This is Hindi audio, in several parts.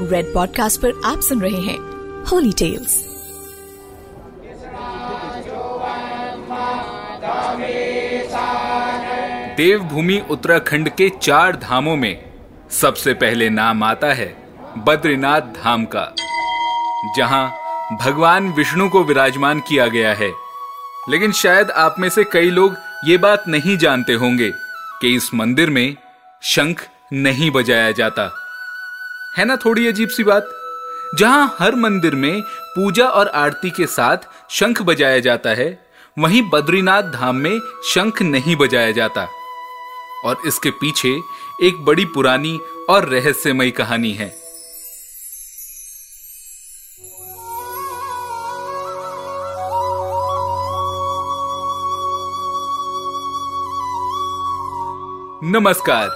रेड पॉडकास्ट पर आप सुन रहे हैं होली टेल्स देवभूमि उत्तराखंड के चार धामों में सबसे पहले नाम आता है बद्रीनाथ धाम का, जहाँ भगवान विष्णु को विराजमान किया गया है। लेकिन शायद आप में से कई लोग ये बात नहीं जानते होंगे कि इस मंदिर में शंख नहीं बजाया जाता। है ना थोड़ी अजीब सी बात? जहाँ हर मंदिर में पूजा और आरती के साथ शंख बजाया जाता है, वहीं बद्रीनाथ धाम में शंख नहीं बजाया जाता। और इसके पीछे एक बड़ी पुरानी और रहस्यमयी कहानी है। नमस्कार,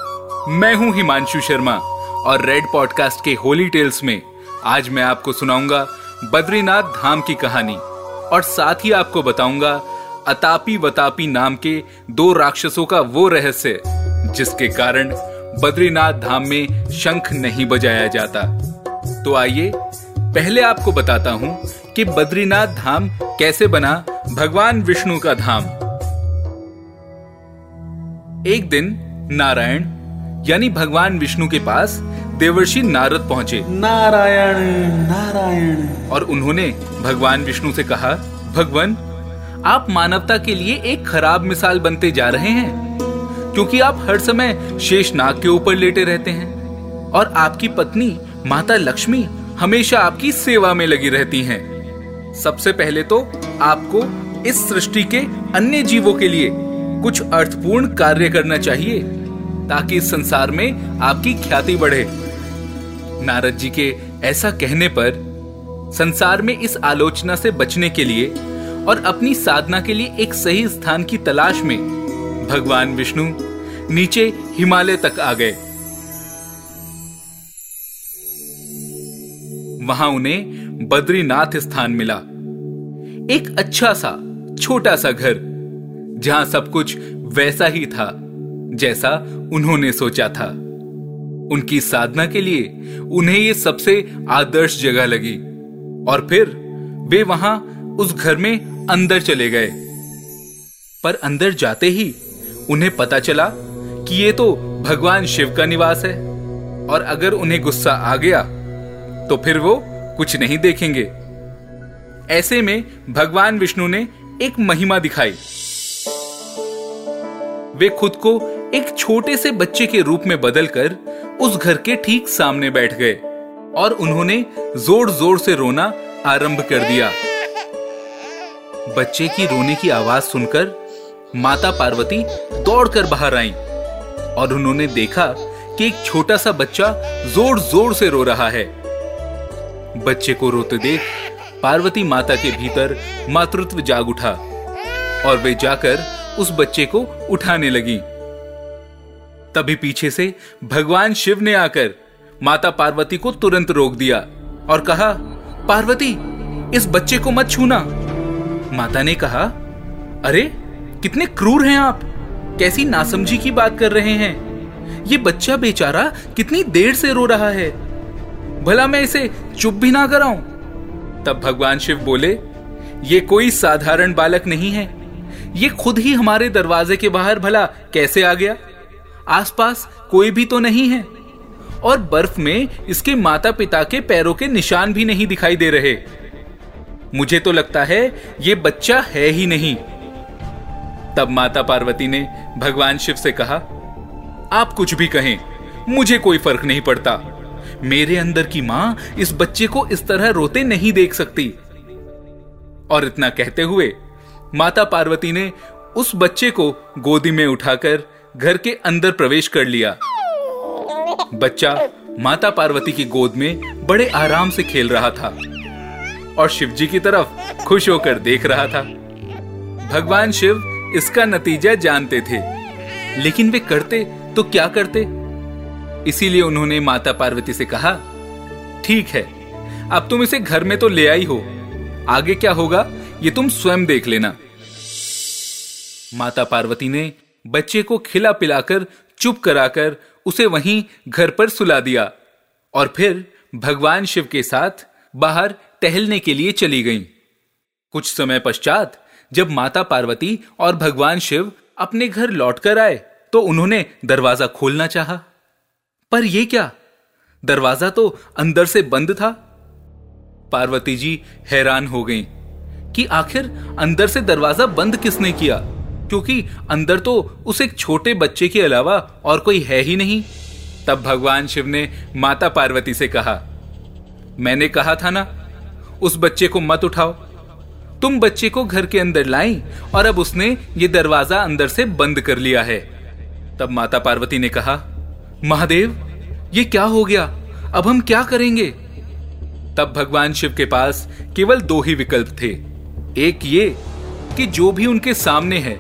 मैं हूँ हिमांशु शर्मा। और रेड पॉडकास्ट के होली टेल्स में आज मैं आपको सुनाऊँगा बद्रीनाथ धाम की कहानी और साथ ही आपको बताऊँगा अतापी वतापी नाम के दो राक्षसों का वो रहस्य, जिसके कारण बद्रीनाथ धाम में शंख नहीं बजाया जाता। तो आइए, पहले आपको बताता हूँ कि बद्रीनाथ धाम कैसे बना भगवान विष्णु का धाम। एक दिन नारायण यानी भगवान विष्णु के पास देवर्षि नारद पहुँचे। नारायण नारायण। और उन्होंने भगवान विष्णु से कहा भगवान आप मानवता के लिए एक खराब मिसाल बनते जा रहे हैं क्योंकि आप हर समय शेष नाग के ऊपर लेटे रहते हैं। और आपकी पत्नी माता लक्ष्मी हमेशा आपकी सेवा में लगी रहती हैं। सबसे पहले तो आपको इस सृष्टि के अन्य जीवों के लिए कुछ अर्थपूर्ण कार्य करना चाहिए। ताकि इस संसार में आपकी ख्याति बढ़े। नारद जी के ऐसा कहने पर संसार में इस आलोचना से बचने के लिए और अपनी साधना के लिए एक सही स्थान की तलाश में भगवान विष्णु नीचे हिमालय तक आ गए। वहाँ उन्हें बद्रीनाथ स्थान मिला। एक अच्छा सा, छोटा सा घर, जहाँ सब कुछ वैसा ही था। जैसा उन्होंने सोचा था। उनकी साधना के लिए उन्हें ये सबसे आदर्श जगह लगी और फिर वे वहाँ उस घर में अंदर चले गए। पर अंदर जाते ही उन्हें पता चला कि ये तो भगवान शिव का निवास है और अगर उन्हें गुस्सा आ गया तो फिर वो कुछ नहीं देखेंगे। ऐसे में भगवान विष्णु ने एक महिमा दिखाई। वे खुद को एक छोटे से बच्चे के रूप में बदलकर उस घर के ठीक सामने बैठ गए और उन्होंने ज़ोर ज़ोर से रोना आरंभ कर दिया। बच्चे की रोने की आवाज़ सुनकर माता पार्वती दौड़कर बाहर आई और उन्होंने देखा कि एक छोटा सा बच्चा ज़ोर ज़ोर से रो रहा है। बच्चे को रोते देख पार्वती माता के भीतर मातृत्व जाग उठा और वे जाकर उस बच्चे को उठाने लगी। तभी पीछे से भगवान शिव ने आकर माता पार्वती को तुरंत रोक दिया और कहा, पार्वती, इस बच्चे को मत छूना। माता ने कहा, अरे, कितने क्रूर हैं आप। कैसी नासमझी की बात कर रहे हैं। ये बच्चा बेचारा कितनी देर से रो रहा है। भला मैं इसे चुप भी ना कराऊं? तब भगवान शिव बोले, ये कोई साधारण बालक नहीं है। ये खुद ही हमारे दरवाजे के बाहर भला कैसे आ गया? आसपास कोई भी तो नहीं है। और बर्फ़ में इसके माता पिता के पैरों के निशान भी नहीं दिखाई दे रहे। मुझे तो लगता है ये बच्चा है ही नहीं। तब माता पार्वती ने भगवान शिव से कहा, आप कुछ भी कहें, मुझे कोई फ़र्क नहीं पड़ता। मेरे अंदर की माँ इस बच्चे को इस तरह रोते नहीं देख सकती। और इतना कहते हुए माता पार्वती ने उस बच्चे को गोदी में उठाकर घर के अंदर प्रवेश कर लिया। बच्चा माता पार्वती की गोद में बड़े आराम से खेल रहा था और शिव जी की तरफ़ खुश होकर देख रहा था। भगवान शिव इसका नतीजा जानते थे, लेकिन वे करते तो क्या करते? इसीलिए उन्होंने माता पार्वती से कहा, ठीक है, अब तुम इसे घर में तो ले आई हो। आगे क्या होगा, ये तुम स्वयं देख लेना। माता पार्वती ने बच्चे को खिला पिलाकर, चुप कराकर उसे वहीं घर पर सुला दिया और फिर भगवान शिव के साथ बाहर टहलने के लिए चली गईं। कुछ समय पश्चात जब माता पार्वती और भगवान शिव अपने घर लौटकर आए तो उन्होंने दरवाज़ा खोलना चाहा। पर यह क्या दरवाज़ा तो अंदर से बंद था पार्वती जी हैरान हो गईं कि आखिर अंदर से दरवाज़ा बंद किसने किया क्योंकि अंदर तो उस एक छोटे बच्चे के अलावा और कोई है ही नहीं। तब भगवान शिव ने माता पार्वती से कहा, मैंने कहा था ना, उस बच्चे को मत उठाओ। तुम बच्चे को घर के अंदर लाई और अब उसने ये दरवाज़ा अंदर से बंद कर लिया है। तब माता पार्वती ने कहा, महादेव, ये क्या हो गया? अब हम क्या करेंगे? तब भगवान शिव के पास केवल दो ही विकल्प थे। एक ये कि जो भी उनके सामने है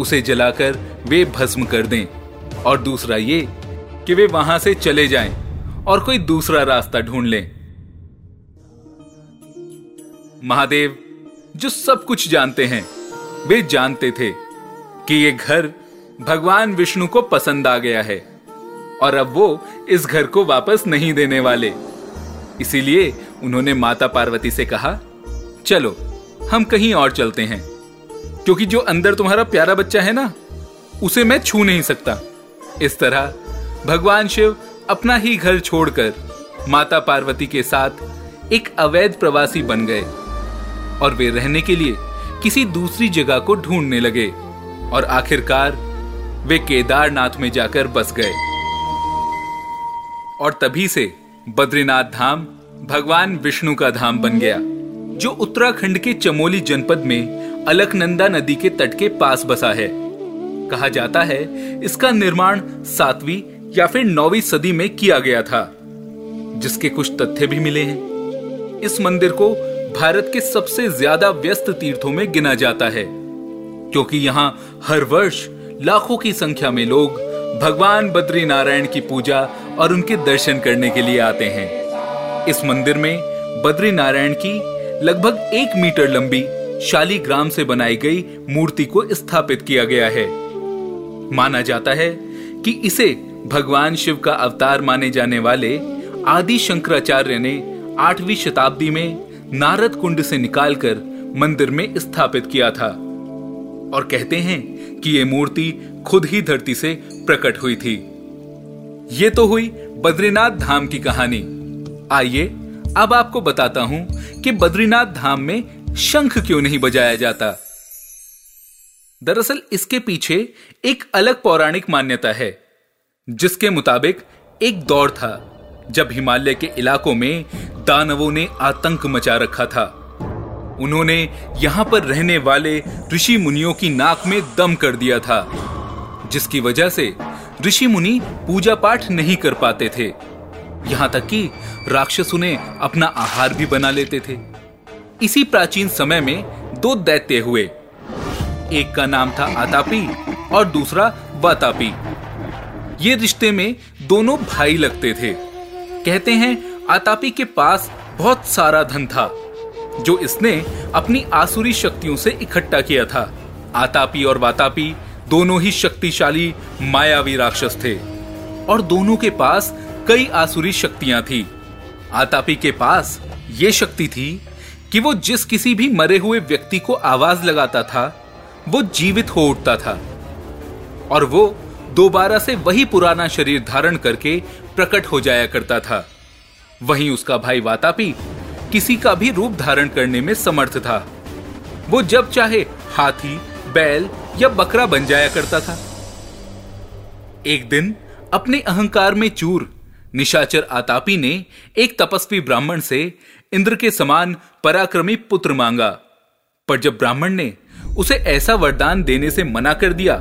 उसे जलाकर वे भस्म कर दें। और दूसरा ये कि वे वहाँ से चले जाएँ और कोई दूसरा रास्ता ढूंढ लें। महादेव, जो सब कुछ जानते हैं, वे जानते थे कि ये घर भगवान विष्णु को पसंद आ गया है और अब वो इस घर को वापस नहीं देने वाले। इसीलिए उन्होंने माता पार्वती से कहा, चलो, हम कहीं और चलते हैं। क्योंकि जो अंदर तुम्हारा प्यारा बच्चा है ना, उसे मैं छू नहीं सकता। इस तरह, भगवान शिव अपना ही घर छोड़कर माता पार्वती के साथ एक अवैध प्रवासी बन गए और वे रहने के लिए किसी दूसरी जगह को ढूँढने लगे और आखिरकार वे केदारनाथ में जाकर बस गए। और तभी से बद्रीनाथ धाम भगवान विष्णु का धाम बन गया, जो उत्तराखंड के चमोली जनपद में अलकनंदा नदी के तट के पास बसा है। कहा जाता है, इसका निर्माण सातवीं या फिर नौवीं सदी में किया गया था, जिसके कुछ तथ्य भी मिले हैं। इस मंदिर को भारत के सबसे ज़्यादा व्यस्त तीर्थों में गिना जाता है, क्योंकि यहाँ हर वर्ष लाखों की संख्या में लोग भगवान बद्री नारायण की पूजा और उनके दर्शन करने के लिए आते हैं। इस मंदिर में बद्री नारायण की लगभग एक मीटर लंबी शालीग्राम से बनाई गई मूर्ति को स्थापित किया गया है। माना जाता है कि इसे भगवान शिव का अवतार माने जाने वाले आदि शंकराचार्य ने आठवीं शताब्दी में नारद कुंड से निकालकर मंदिर में स्थापित किया था और कहते हैं कि यह मूर्ति खुद ही धरती से प्रकट हुई थी। ये तो हुई बद्रीनाथ धाम की कहानी। आइए, अब आपको बताता हूँ कि बद्रीनाथ धाम में शंख क्यों नहीं बजाया जाता? दरअसल इसके पीछे एक अलग पौराणिक मान्यता है, जिसके मुताबिक एक दौर था, जब हिमालय के इलाकों में दानवों ने आतंक मचा रखा था। उन्होंने यहाँ पर रहने वाले ऋषि मुनियों की नाक में दम कर दिया था, जिसकी वजह से ऋषि मुनि पूजा पाठ नहीं कर पाते थे। यहाँ तक कि राक्षस उन्हें अपना आहार भी बना लेते थे। इसी प्राचीन समय में दो दैत्य हुए। एक का नाम था आतापी और दूसरा वातापी। ये रिश्ते में दोनों भाई लगते थे। कहते हैं, आतापी के पास बहुत सारा धन था, जो इसने अपनी आसुरी शक्तियों से इकट्ठा किया था। आतापी और वातापी दोनों ही शक्तिशाली, मायावी राक्षस थे और दोनों के पास कई आसुरी शक्तियाँ थी। आतापी के पास ये शक्ति थी कि वो जिस किसी भी मरे हुए व्यक्ति को आवाज़ लगाता था, वो जीवित हो उठता था। और वो दोबारा से वही पुराना शरीर धारण करके प्रकट हो जाया करता था। वहीं उसका भाई वातापी किसी का भी रूप धारण करने में समर्थ था। वो जब चाहे हाथी, बैल या बकरा बन जाया करता था। एक दिन अपने अहंकार में चूर निशाचर आतापी ने एक तपस्वी ब्राह्मण से इंद्र के समान पराक्रमी पुत्र मांगा। पर जब ब्राह्मण ने उसे ऐसा वरदान देने से मना कर दिया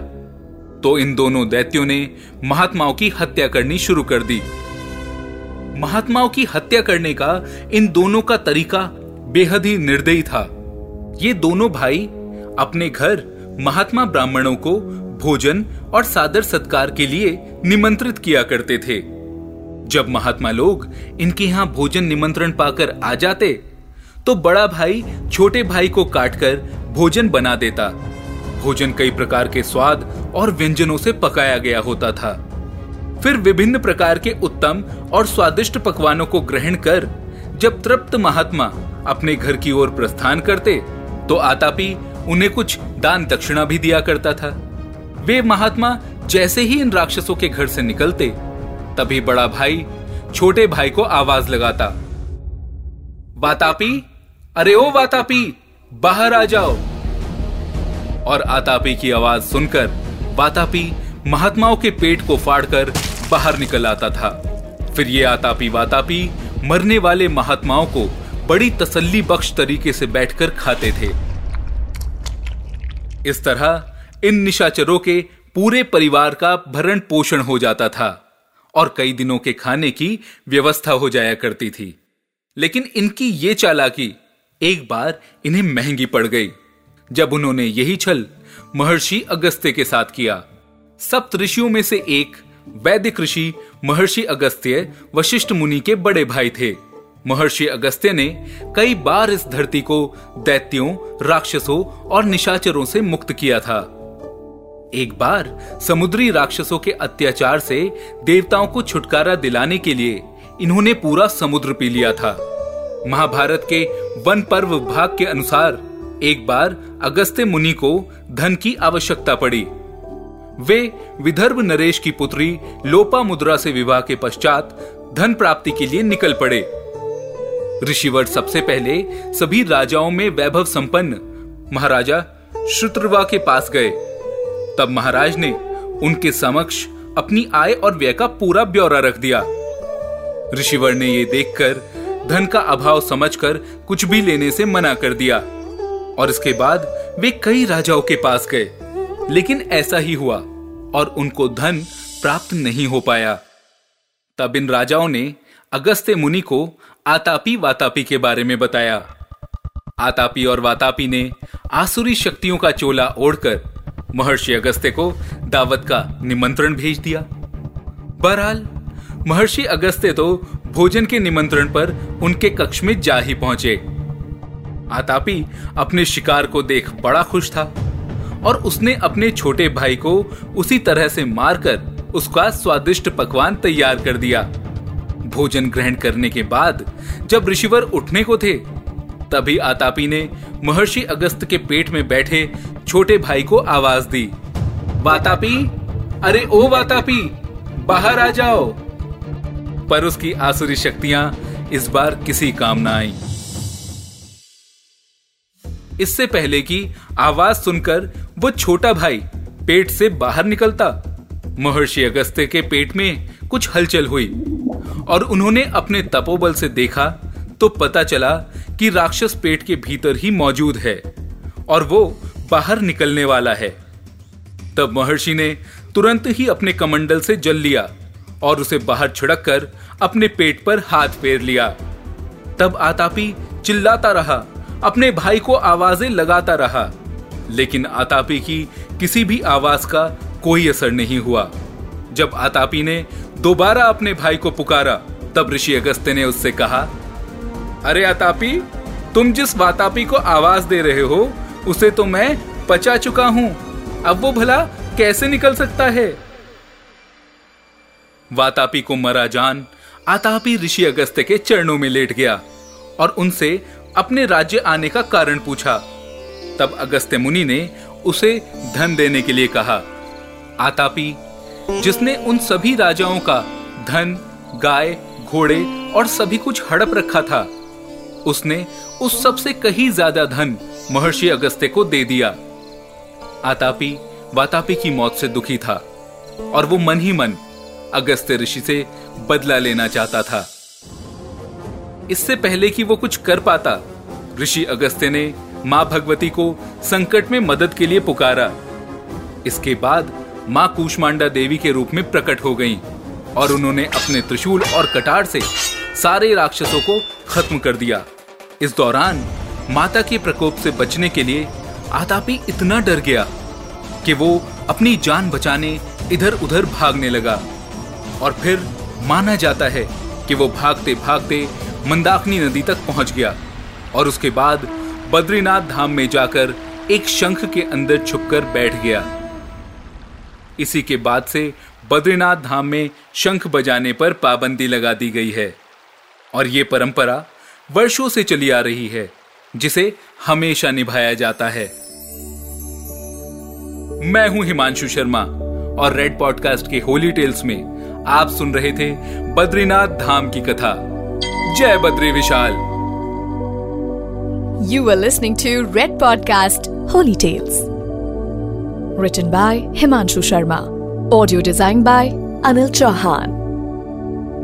तो इन दोनों दैत्यों ने महात्माओं की हत्या करनी शुरू कर दी। महात्माओं की हत्या करने का इन दोनों का तरीका बेहद ही निर्दयी था। ये दोनों भाई अपने घर महात्मा ब्राह्मणों को भोजन और सादर सत्कार के लिए निमंत्रित किया करते थे। जब महात्मा लोग इनके यहाँ भोजन निमंत्रण पाकर आ जाते तो बड़ा भाई छोटे भाई को काटकर भोजन बना देता। भोजन कई प्रकार के स्वाद और व्यंजनों से पकाया गया होता था। फिर विभिन्न प्रकार के उत्तम और स्वादिष्ट पकवानों को ग्रहण कर, जब तृप्त महात्मा अपने घर की ओर प्रस्थान करते तो आतापी उन्हें कुछ दान दक्षिणा भी दिया करता था। वे महात्मा जैसे ही इन राक्षसों के घर से निकलते तभी बड़ा भाई छोटे भाई को आवाज़ लगाता। वातापी, अरे ओ वातापी, बाहर आ जाओ। और आतापी की आवाज़ सुनकर वातापी महात्माओं के पेट को फाड़कर बाहर निकल आता था। फिर ये आतापी वातापी मरने वाले महात्माओं को बड़ी तसल्ली बख्श तरीके से बैठकर खाते थे। इस तरह इन निशाचरों के पूरे परिवार का भरण पोषण हो जाता था। और कई दिनों के खाने की व्यवस्था हो जाया करती थी। लेकिन इनकी ये चालाकी एक बार इन्हें महँगी पड़ गई। जब उन्होंने यही छल महर्षि अगस्त्य के साथ किया, सप्त ऋषियों में से एक वैदिक ऋषि महर्षि अगस्त्य वशिष्ठ मुनि के बड़े भाई थे। महर्षि अगस्त्य ने कई बार इस धरती को दैत्यों, राक्षसों और निशाचरों से मुक्त किया था। एक बार समुद्री राक्षसों के अत्याचार से देवताओं को छुटकारा दिलाने के लिए इन्होंने पूरा समुद्र पी लिया था। महाभारत के वन पर्व भाग के अनुसार एक बार अगस्त्य मुनि को धन की आवश्यकता पड़ी। वे विदर्भ नरेश की पुत्री लोपा मुद्रा से विवाह के पश्चात धन प्राप्ति के लिए निकल पड़े। ऋषिवर सबसे पहले सभी राजाओं में वैभव संपन्न महाराजा श्रुत्रवा के पास गए। तब महाराज ने उनके समक्ष अपनी आय और व्यय का पूरा ब्यौरा रख दिया। ऋषिवर ने ये देखकर धन का अभाव समझकर कुछ भी लेने से मना कर दिया और इसके बाद वे कई राजाओं के पास गए। लेकिन ऐसा ही हुआ और उनको धन प्राप्त नहीं हो पाया। तब इन राजाओं ने अगस्त्य मुनि को आतापी वातापी के बारे में बताया। आतापी और वातापी ने आसुरी शक्तियों का चोला ओढ़कर महर्षि अगस्त्य को दावत का निमंत्रण भेज दिया। बहरहाल, महर्षि अगस्त्य तो भोजन के निमंत्रण पर उनके कक्ष में जा ही पहुँचे। आतापी अपने शिकार को देख बड़ा खुश था और उसने अपने छोटे भाई को उसी तरह से मारकर उसका स्वादिष्ट पकवान तैयार कर दिया। भोजन ग्रहण करने के बाद जब ऋषिवर उठने को थे तभी आतापी ने महर्षि अगस्त के पेट में बैठे छोटे भाई को आवाज़ दी। वातापी? अरे ओ वातापी, बाहर आ जाओ। पर उसकी आसुरी शक्तियाँ इस बार किसी काम ना आई। इससे पहले की आवाज़ सुनकर वो छोटा भाई पेट से बाहर निकलता, महर्षि अगस्त्य के पेट में कुछ हलचल हुई और उन्होंने अपने तपोबल से देखा तो पता चला कि राक्षस पेट के भीतर ही मौजूद है और वो बाहर निकलने वाला है। तब महर्षि ने तुरंत ही अपने कमंडल से जल लिया और उसे बाहर छिड़क कर अपने पेट पर हाथ फेर लिया। तब आतापी चिल्लाता रहा, अपने भाई को आवाज़ें लगाता रहा, लेकिन आतापी की किसी भी आवाज़ का कोई असर नहीं हुआ। जब आतापी ने दोबारा अपने भाई को पुकारा, तब ऋषि अगस्त्य ने उससे कहा अरे आतापी, तुम जिस वातापी को आवाज़ दे रहे हो, उसे तो मैं पचा चुका हूँ। अब वो भला कैसे निकल सकता है? वातापी को मरा जान आतापी ऋषि अगस्त के चरणों में लेट गया और उनसे अपने राज्य आने का कारण पूछा। तब अगस्त्य मुनि ने उसे धन देने के लिए कहा, आतापी, जिसने उन सभी राजाओं का धन, गाय, घोड़े और सभी कुछ हड़प रखा था उसने उस सबसे कहीं ज़्यादा धन महर्षि अगस्त्य को दे दिया। आतापी, वातापी की मौत से दुखी था और वो मन ही मन अगस्त्य ऋषि से बदला लेना चाहता था। इससे पहले कि वो कुछ कर पाता, ऋषि अगस्त्य ने माँ भगवती को संकट में मदद के लिए पुकारा। इसके बाद माँ कूष्मांडा देवी के रूप में प्रकट हो गईं और उन्होंने अपने त्रिशूल और कटार से सारे राक्षसों को खत्म कर दिया। इस दौरान माता के प्रकोप से बचने के लिए आतापी इतना डर गया कि वो अपनी जान बचाने इधर उधर भागने लगा। और फिर माना जाता है कि वो भागते भागते मंदाकिनी नदी तक पहुँच गया और उसके बाद बद्रीनाथ धाम में जाकर एक शंख के अंदर छुपकर बैठ गया। इसी के बाद से बद्रीनाथ धाम में शंख बजाने पर पाबंदी लगा दी गई है। और ये परंपरा वर्षों से चली आ रही है, जिसे हमेशा निभाया जाता है। मैं हूँ हिमांशु शर्मा और रेड पॉडकास्ट के होली टेल्स में आप सुन रहे थे बद्रीनाथ धाम की कथा। जय Badri Vishal. You are listening to red podcast holy tales return by Himanshu Sharma audio design by Anil Chauhan